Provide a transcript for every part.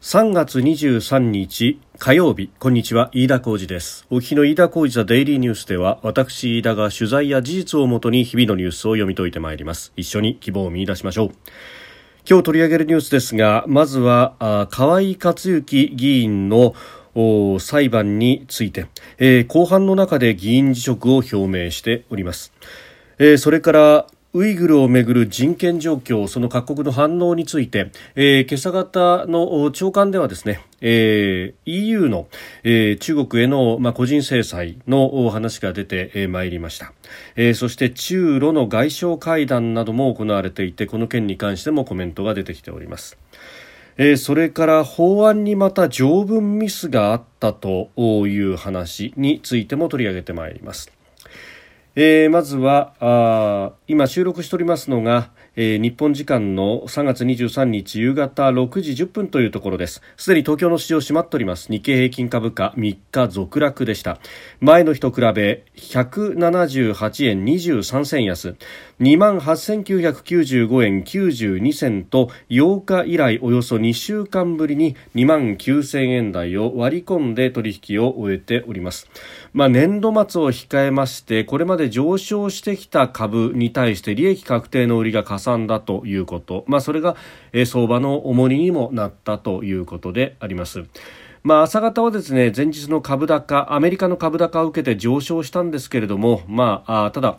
3月23日火曜日こんにちは飯田浩二です。お日の飯田浩二ザデイリーニュースでは私飯田が取材や事実をもとに日々のニュースを読み解いてまいります。一緒に希望を見出しましょう。今日取り上げるニュースですがまずは河井克行議員の裁判について、えー、後半の中で議員辞職を表明しております、えー、それからウイグルをめぐる人権状況その各国の反応について、えー、今朝方の長官ではですね、えー、EU の、えー、中国への、まあ、個人制裁の話が出てま、えー、いりました、えー、そして中ロの外相会談なども行われていてこの件に関してもコメントが出てきておりますえー、それから法案にまた条文ミスがあったという話についても取り上げてまいります。えー、まずはあ今収録しておりますのが、えー、日本時間の3月23日夕方6時10分というところです。すでに東京の市場閉まっております。日経平均株価3日続落でした。前の日と比べ178円23銭安。2万8995円92銭と8日以来およそ2週間ぶりに2万9000円台を割り込んで取引を終えております、まあ、年度末を控えましてこれまで上昇してきた株に対して利益確定の売りがさんだということ、まあ、それが、え相場の重荷にもなったということであります。まあ、朝方はですね前日の株高アメリカの株高を受けて上昇したんですけれども、まあ、あただ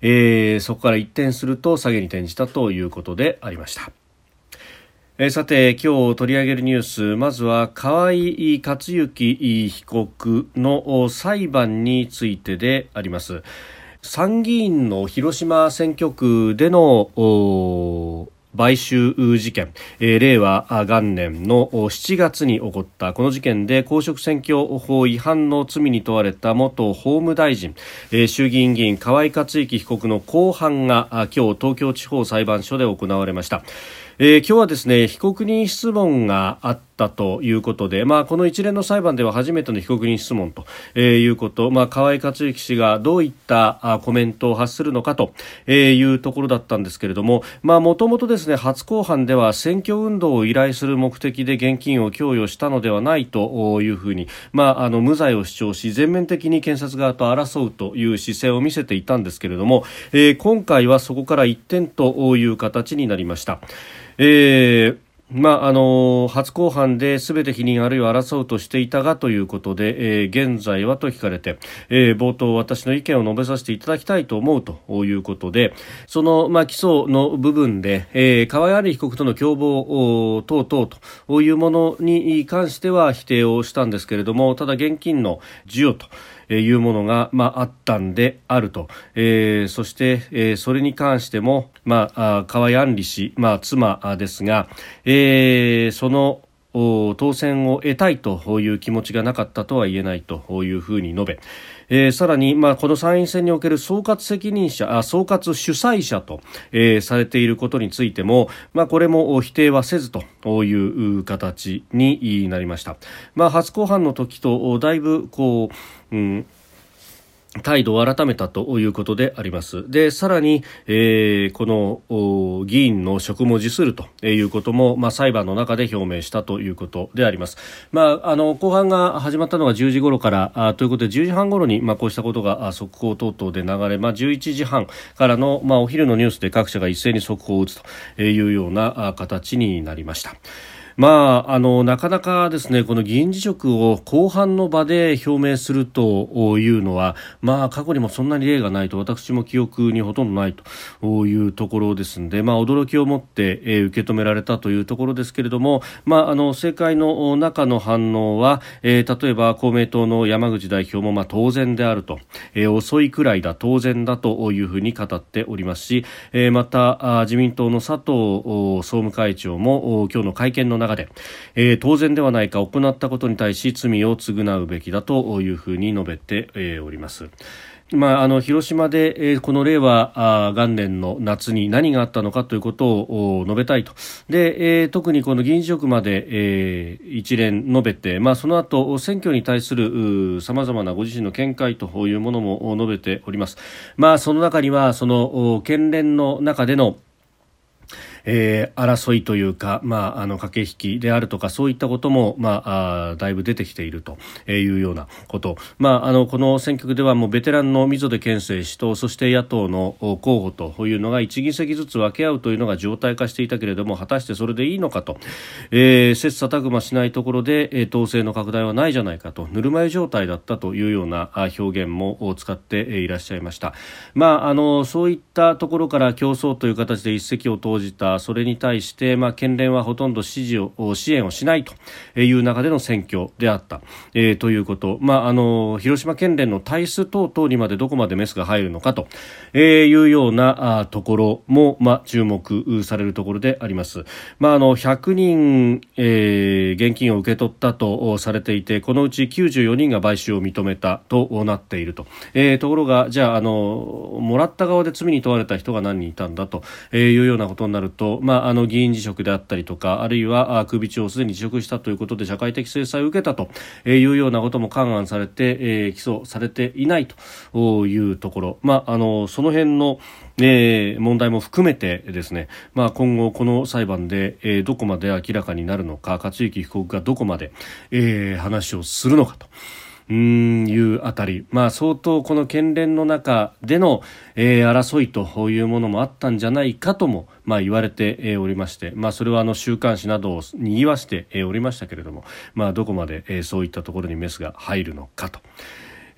えー、そこから一転すると下げに転じたということでありました。えー、さて今日取り上げるニュースまずは河井克行被告の裁判についてであります参議院の広島選挙区での買収事件、えー、令和元年の7月に起こったこの事件で公職選挙法違反の罪に問われた元法務大臣、えー、衆議院議員河井克行被告の公判が今日東京地方裁判所で行われました。えー、今日はですね被告人質問があったということで、まあ、この一連の裁判では初めての被告人質問と、え、いうこと、まあ、河井克行氏がどういったコメントを発するのかと、え、いうところだったんですけれどもまあもともとですね初公判では選挙運動を依頼する目的で現金を供与したのではないというふうに、まあ、あの無罪を主張し全面的に検察側と争うという姿勢を見せていたんですけれども、えー、今回はそこから一転という形になりました。えーまあ、あの初公判で全て否認あるいは争うとしていたがということで、えー、現在はと聞かれて、えー、冒頭私の意見を述べさせていただきたいと思うということでその、まあ、起訴の部分で、えー、河合被告との共謀等々というものに関しては否定をしたんですけれどもただ現金の授与というものが、まあ、あったんであると、えー、そして、えー、それに関しても、まあ、河合案里氏、まあ、妻ですが、えー、その当選を得たいという気持ちがなかったとは言えないというふうに述べ、えー、さらに、まあ、この参院選における総括責任者あ総括主催者と、えー、されていることについても、まあ、これも否定はせずという形になりました、まあ、初公判の時とだいぶこう、うん態度を改めたということであります。で、さらに、えー、この議員の職も辞するということも、まあ、裁判の中で表明したということであります。まあ、あの、後半が始まったのが10時頃からあということで、10時半頃に、まあ、こうしたことが速報等々で流れ、まあ、11時半からの、まあ、お昼のニュースで各社が一斉に速報を打つというような形になりました。まあ、あのなかなかですねこの議員辞職を後半の場で表明するというのは、まあ、過去にもそんなに例がないと私も記憶にほとんどないというところですので、まあ、驚きを持って、えー、受け止められたというところですけれども、まあ、あの政界の中の反応は、えー、例えば公明党の山口代表も、まあ、当然であると、えー、遅いくらいだ当然だというふうに語っておりますし、えー、また自民党の佐藤総務会長も今日の会見の中中で、えー、当然ではないか行ったことに対し罪を償うべきだというふうに述べて、えー、おります。まあ、あの広島で、えー、この令和元年の夏に何があったのかということを述べたいとで、えー、特にこの議員辞職まで、えー、一連述べて、まあ、その後選挙に対するさまざまなご自身の見解というものも述べております。まあ、その中にはその県連の中でのえー、争いというか、まあ、あの駆け引きであるとかそういったことも、まあ、あだいぶ出てきているというようなこと、まあ、あのこの選挙区ではもうベテランの溝出健生氏とそして野党の候補というのが1議席ずつ分け合うというのが常態化していたけれども果たしてそれでいいのかと、えー、切磋琢磨しないところで、えー、統制の拡大はないじゃないかと。ぬるま湯状態だったというような表現も使っていらっしゃいました。まあ、あのそういったところから競争という形で一石を投じたそれに対して、まあ、県連はほとんど支持を支援をしないという中での選挙であった、えー、ということ、まあ、あの広島県連の体質等々にまでどこまでメスが入るのかというようなあところも、まあ、注目されるところであります。まあ、あの100人、えー、現金を受け取ったとされていてこのうち94人が買収を認めたとなっていると、えー、ところがじゃああのもらった側で罪に問われた人が何人いたんだというようなことになると、まあ、あの議員辞職であったりとかあるいは首長をすでに辞職したということで社会的制裁を受けたというようなことも勘案されて、えー、起訴されていないというところ、まあ、あのその辺のえー、問題も含めてですね、まあ、今後この裁判で、えー、どこまで明らかになるのか克行被告がどこまで、えー、話をするのかと。うんいうあたり、まあ、相当この県連の中での、えー、争いというものもあったんじゃないかとも、まあ、言われて、おりまして、まあ、それはあの週刊誌などをにぎわして、おりましたけれども、まあ、どこまで、えー、そういったところにメスが入るのかと。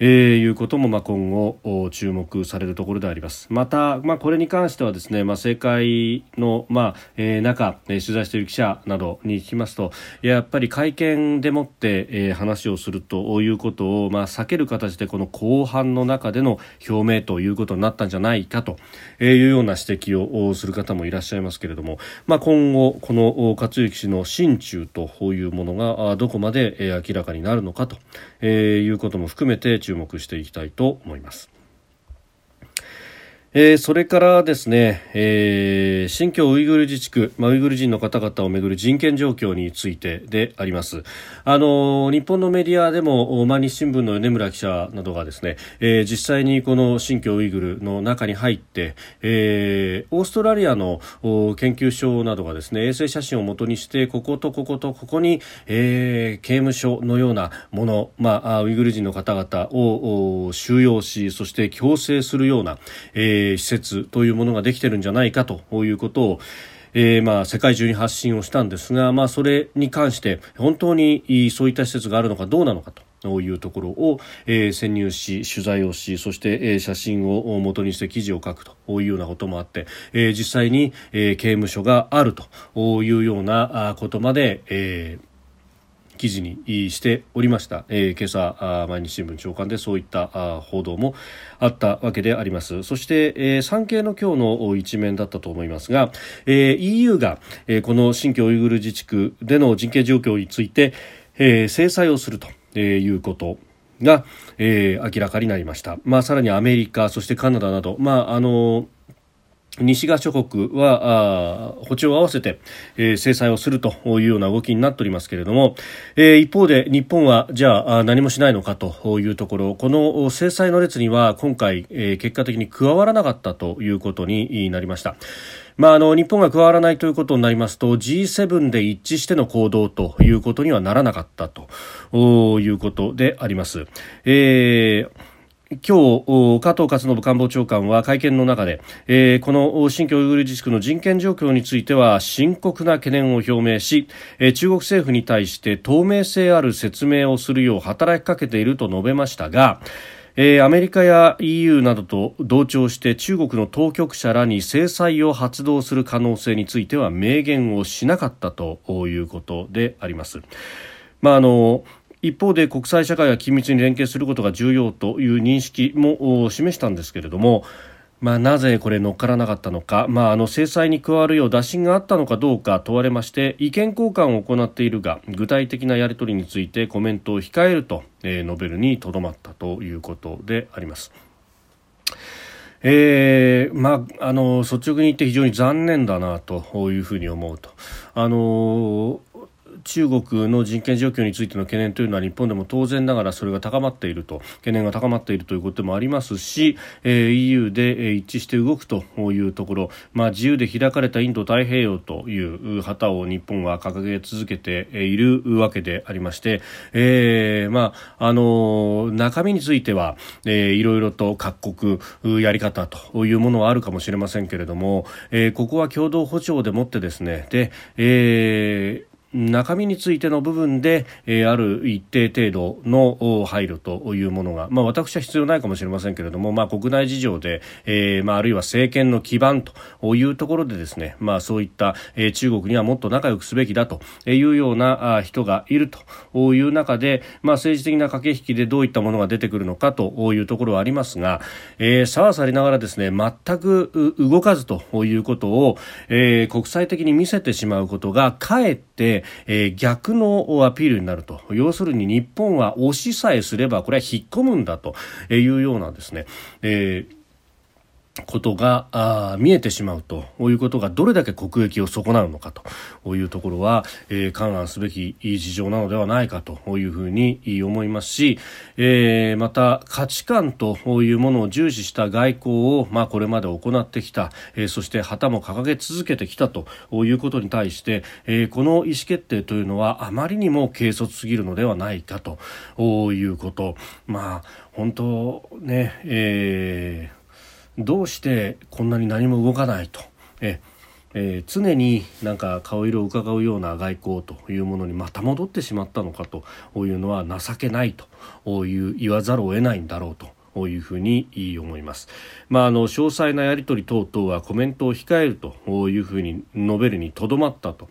えー、いうこともまあ今後注目されるところであります。また、まあ、これに関してはですね、まあ、政界の、まあえー、中、えー、取材している記者などに聞きますとやっぱり会見でもって、えー、話をするということを、まあ、避ける形でこの後半の中での表明ということになったんじゃないかというような指摘をする方もいらっしゃいますけれども、まあ、今後この克行氏の心中というものがどこまで明らかになるのかということも含めて注目していきたいと思います。えー、それからですね、えー、新疆ウイグル自治区、まあ、ウイグル人の方々をめぐる人権状況についてであります。あの日本のメディアでも毎日新聞の米村記者などがですね、えー、実際にこの新疆ウイグルの中に入って、えー、オーストラリアの研究所などがですね衛星写真をもとにしてこことこことここに、えー、刑務所のようなもの、まあ、ウイグル人の方々を収容しそして強制するような、えーえー、施設というものができてるんじゃないかということをえー、まあ世界中に発信をしたんですが、まあ、それに関して本当にそういった施設があるのかどうなのかというところを、えー、潜入し取材をしそして、えー、写真を元にして記事を書くというようなこともあって、えー、実際に、えー、刑務所があるというようなことまで、えー記事にしておりました、えー、今朝毎日新聞長官でそういった報道もあったわけであります。そして、えー、産経の今日の一面だったと思いますが、えー、EU が、えー、この新疆ウイグル自治区での人権状況について、えー、制裁をするということが、えー、明らかになりました、まあ、さらにアメリカそしてカナダなど、まああの西側諸国は歩調を合わせて、えー、制裁をするというような動きになっておりますけれども、えー、一方で日本はじゃあ何もしないのかというところこの制裁の列には今回、えー、結果的に加わらなかったということになりました。まあ、あの日本が加わらないということになりますと G7 で一致しての行動ということにはならなかったということであります。えー今日、加藤勝信官房長官は会見の中で、えー、この新疆ウイグル自治区の人権状況については深刻な懸念を表明し、えー、中国政府に対して透明性ある説明をするよう働きかけていると述べましたが、えー、アメリカや EU などと同調して中国の当局者らに制裁を発動する可能性については明言をしなかったということであります。まああの一方で国際社会が緊密に連携することが重要という認識も示したんですけれども、まあ、なぜこれ乗っからなかったのか、まあ、あの制裁に加わるよう打診があったのかどうか問われまして意見交換を行っているが具体的なやり取りについてコメントを控えると、えー、述べるにとどまったということであります。えー、まあ、あの率直に言って非常に残念だなというふうに思うと。あの中国の人権状況についての懸念というのは日本でも当然ながらそれが高まっていると懸念が高まっているということもありますし、えー、EU で一致して動くというところ、まあ、自由で開かれたインド太平洋という旗を日本は掲げ続けているわけでありまして、えーまあ、あの中身については、えー、いろいろと各国やり方というものはあるかもしれませんけれども、えー、ここは共同歩調でもってですねで、えー中身についての部分で、えー、ある一定程度の配慮というものが、まあ、私は必要ないかもしれませんけれども、まあ、国内事情で、えーまあ、あるいは政権の基盤というところでですね、まあ、そういった、えー、中国にはもっと仲良くすべきだというような人がいるという中で、まあ、政治的な駆け引きでどういったものが出てくるのかというところはありますが、えー、さはさりながらですね全く動かずということを、えー、国際的に見せてしまうことがかえってえー、逆のアピールになると。要するに日本は押しさえすればこれは引っ込むんだというようなですね、えーことがあ見えてしまうということがどれだけ国益を損なうのかというところは、えー、勘案すべき事情なのではないかというふうに思いますし、えー、また価値観というものを重視した外交を、まあ、これまで行ってきた、えー、そして旗も掲げ続けてきたということに対して、えー、この意思決定というのはあまりにも軽率すぎるのではないかということ。まあ本当ね、えーどうしてこんなに何も動かないと。ええー、常になんか顔色を伺うような外交というものにまた戻ってしまったのかというのは情けないという言わざるを得ないんだろうというふうに思います。まあ、あの詳細なやり取り等々はコメントを控えるというふうに述べるにとどまったと。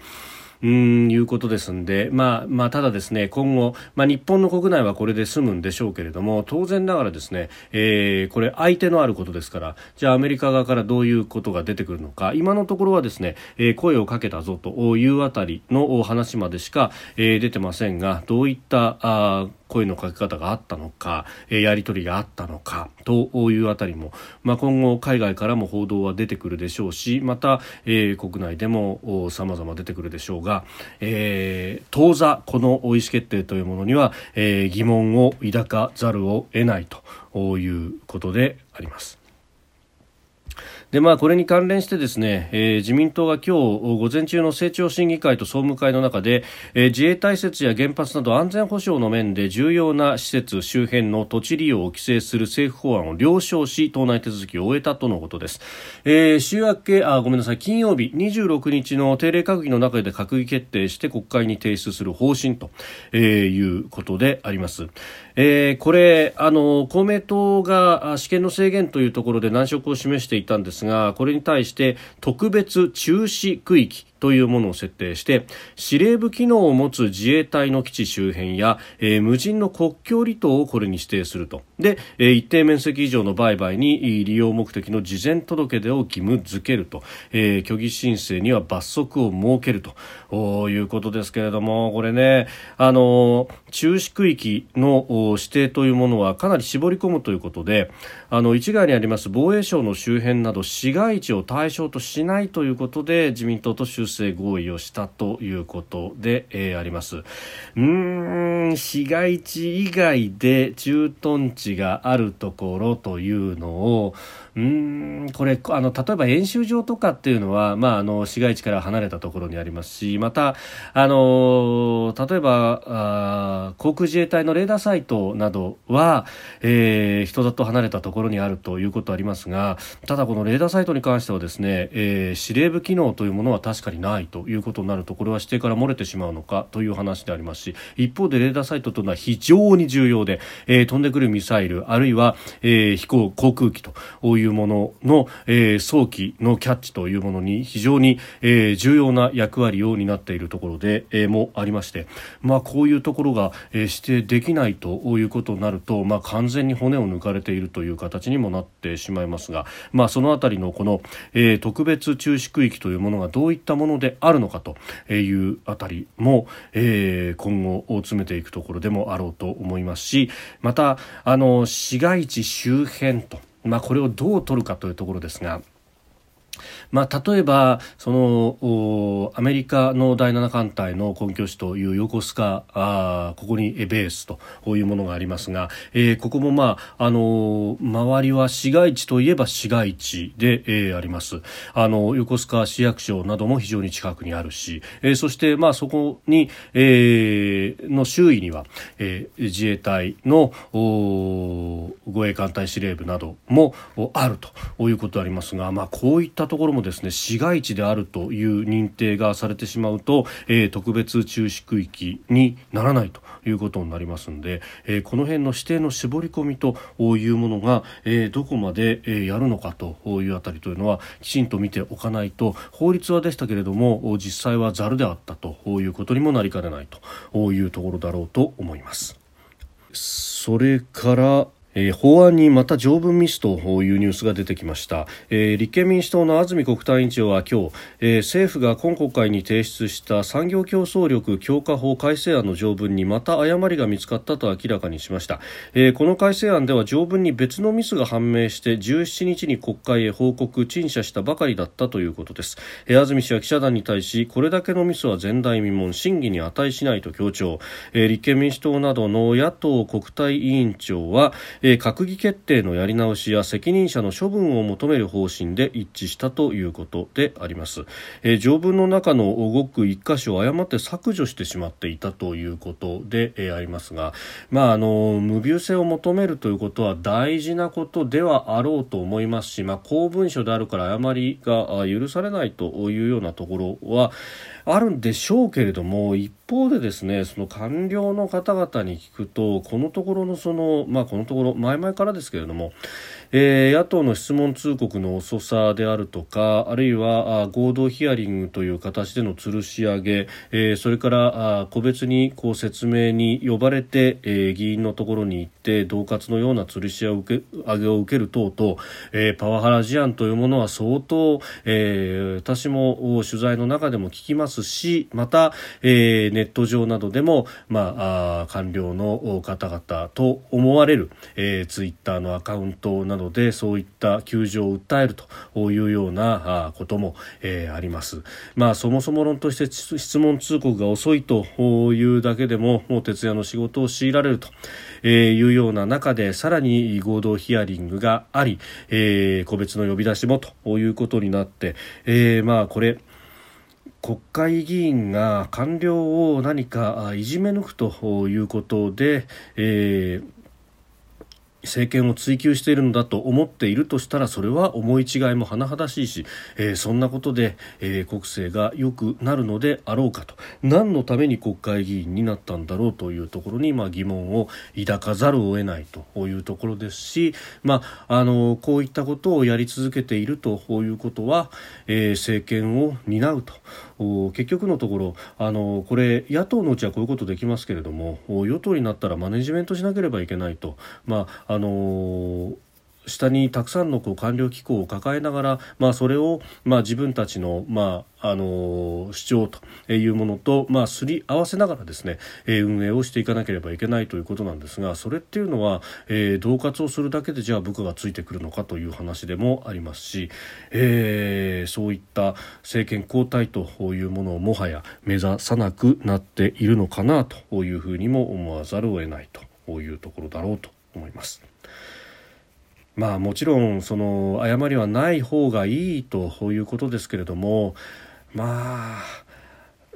うんいうことですんで、まあまあ、ただですね今後、まあ、日本の国内はこれで済むんでしょうけれども当然ながらですね、えー、これ相手のあることですからじゃあアメリカ側からどういうことが出てくるのか今のところはですね、えー、声をかけたぞというあたりの話までしか、えー、出てませんがどういったあ声のかけ方があったのか、えやり取りがあったのかというあたりも、まあ、今後海外からも報道は出てくるでしょうしまた、えー、国内でもさまざま出てくるでしょうが、えー、当座この意思決定というものには、えー、疑問を抱かざるを得ないということであります。でまあ、これに関連してですね、えー、自民党が今日午前中の政調審議会と総務会の中で、えー、自衛隊施設や原発など安全保障の面で重要な施設周辺の土地利用を規制する政府法案を了承し党内手続きを終えたとのことです、えー、週明けあごめんなさい金曜日26日の定例閣議の中で閣議決定して国会に提出する方針と、えー、いうことであります、えー、これあの公明党が試験の制限というところで難色を示していたんですがこれに対して特別中止区域というものを設定して司令部機能を持つ自衛隊の基地周辺や、えー、無人の国境離島をこれに指定すると。で、えー、一定面積以上の売買に利用目的の事前届出を義務付けると、えー、虚偽申請には罰則を設けると。いうことですけれどもこれねあの中止区域の指定というものはかなり絞り込むということであの一概にあります防衛省の周辺など市街地を対象としないということで自民党と修正合意をしたということで、えー、あります。うーん市街地以外で駐屯地があるところというのをうんこれあの例えば演習場とかっていうのは、まあ、あの市街地から離れたところにありますしまたあの例えばあ航空自衛隊のレーダーサイトなどは、えー、人里離れたところにあるということありますがただこのレーダーサイトに関してはですね、えー、司令部機能というものは確かにないということになるとこれは指定から漏れてしまうのかという話でありますし一方でレーダーサイトというのは非常に重要で、えー、飛んでくるミサイルあるいは、えー、飛行航空機といういうものの、えー、早期のキャッチというものに非常に、えー、重要な役割を担っているところで、えー、もありまして、まあ、こういうところが、えー、指定できないということになると、まあ、完全に骨を抜かれているという形にもなってしまいますが、まあ、そのあたりのこの、えー、特別注視区域というものがどういったものであるのかというあたりも、えー、今後詰めていくところでもあろうと思いますしまたあの市街地周辺とまあ、これをどう取るかというところですがまあ、例えばそのアメリカの第7艦隊の根拠地という横須賀あここにベースというものがありますが、えー、ここも、まああの周りは市街地といえば市街地で、えー、あります。あの横須賀市役所なども非常に近くにあるし、えー、そして、まあ、そこに、えー、の周囲には、えー、自衛隊の護衛艦隊司令部などもあるということでありますが、まあ、こういったところもですね市街地であるという認定がされてしまうと、えー、特別注視区域にならないということになりますので、えー、この辺の指定の絞り込みというものが、えー、どこまで、え、やるのかというあたりというのはきちんと見ておかないと法律はでしたけれども実際はざるであったということにもなりかねないというところだろうと思います。それからえー、法案にまた条文ミスというニュースが出てきました、えー、立憲民主党の安住国対委員長は今日、えー、政府が今国会に提出した産業競争力強化法改正案の条文にまた誤りが見つかったと明らかにしました、えこの改正案では条文に別のミスが判明して17日に国会へ報告陳謝したばかりだったということです、え安住氏は記者団に対しこれだけのミスは前代未聞審議に値しないと強調、え立憲民主党などの野党国対委員長は、ー、閣議決定のやり直しや責任者の処分を求める方針で一致したということであります、えー、条文の中のごく一箇所を誤って削除してしまっていたということで、えー、ありますが、まあ、あの無病性を求めるということは大事なことではあろうと思いますし、まあ、公文書であるから誤りが許されないというようなところはあるんでしょうけれども一方でですねその官僚の方々に聞くとこのところのそのまあこのところ前々からですけれどもえー、野党の質問通告の遅さであるとかあるいは合同ヒアリングという形での吊るし上げ、えー、それから個別にこう説明に呼ばれて、えー、議員のところに行って恫喝のような吊るし上げを受ける等々、えー、パワハラ事案というものは相当、えー、私も取材の中でも聞きますしまた、えー、ネット上などでも、まあ、あ官僚の方々と思われる、えー、ツイッターのアカウントなどなどでそういった窮状を訴えるというようなことも、え、あります。まあそもそも論として質問通告が遅いというだけでももう徹夜の仕事を強いられるというような中でさらに合同ヒアリングがあり、え、個別の呼び出しもということになって、え、まあこれ国会議員が官僚を何かいじめ抜くということで、えー政権を追求しているのだと思っているとしたらそれは思い違いも甚だしいし、えー、そんなことで、えー、国政が良くなるのであろうかと何のために国会議員になったんだろうというところに、まあ、疑問を抱かざるを得ないというところですし、まあ、あのこういったことをやり続けているということは、えー、政権を担うと。結局のところあのこれ野党のうちはこういうことできますけれども与党になったらマネジメントしなければいけないと、まああの下にたくさんのこう官僚機構を抱えながら、まあ、それを、まあ、自分たちの、まあ、あの主張というものと、まあ、すり合わせながらですね、運営をしていかなければいけないということなんですがそれっていうのは、えー、恫喝をするだけでじゃあ部下がついてくるのかという話でもありますし、えー、そういった政権交代というものをもはや目指さなくなっているのかなというふうにも思わざるを得ないというところだろうと。思います。まあもちろんその誤りはない方がいいということですけれどもまあ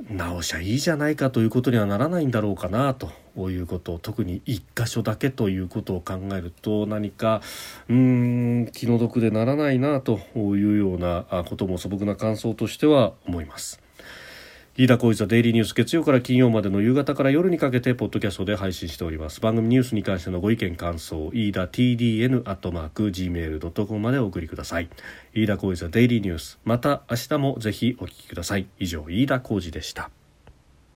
直しゃいいじゃないかということにはならないんだろうかなということ特に1箇所だけということを考えると何かうん気の毒でならないなというようなことも素朴な感想としては思います。飯田浩司ザデイリーニュース月曜から金曜までの夕方から夜にかけてポッドキャストで配信しております。番組ニュースに関してのご意見感想飯田 TDN アットマーク Gmail.com までお送りください。飯田浩司ザデイリーニュースまた明日もぜひお聞きください。以上飯田浩司でした。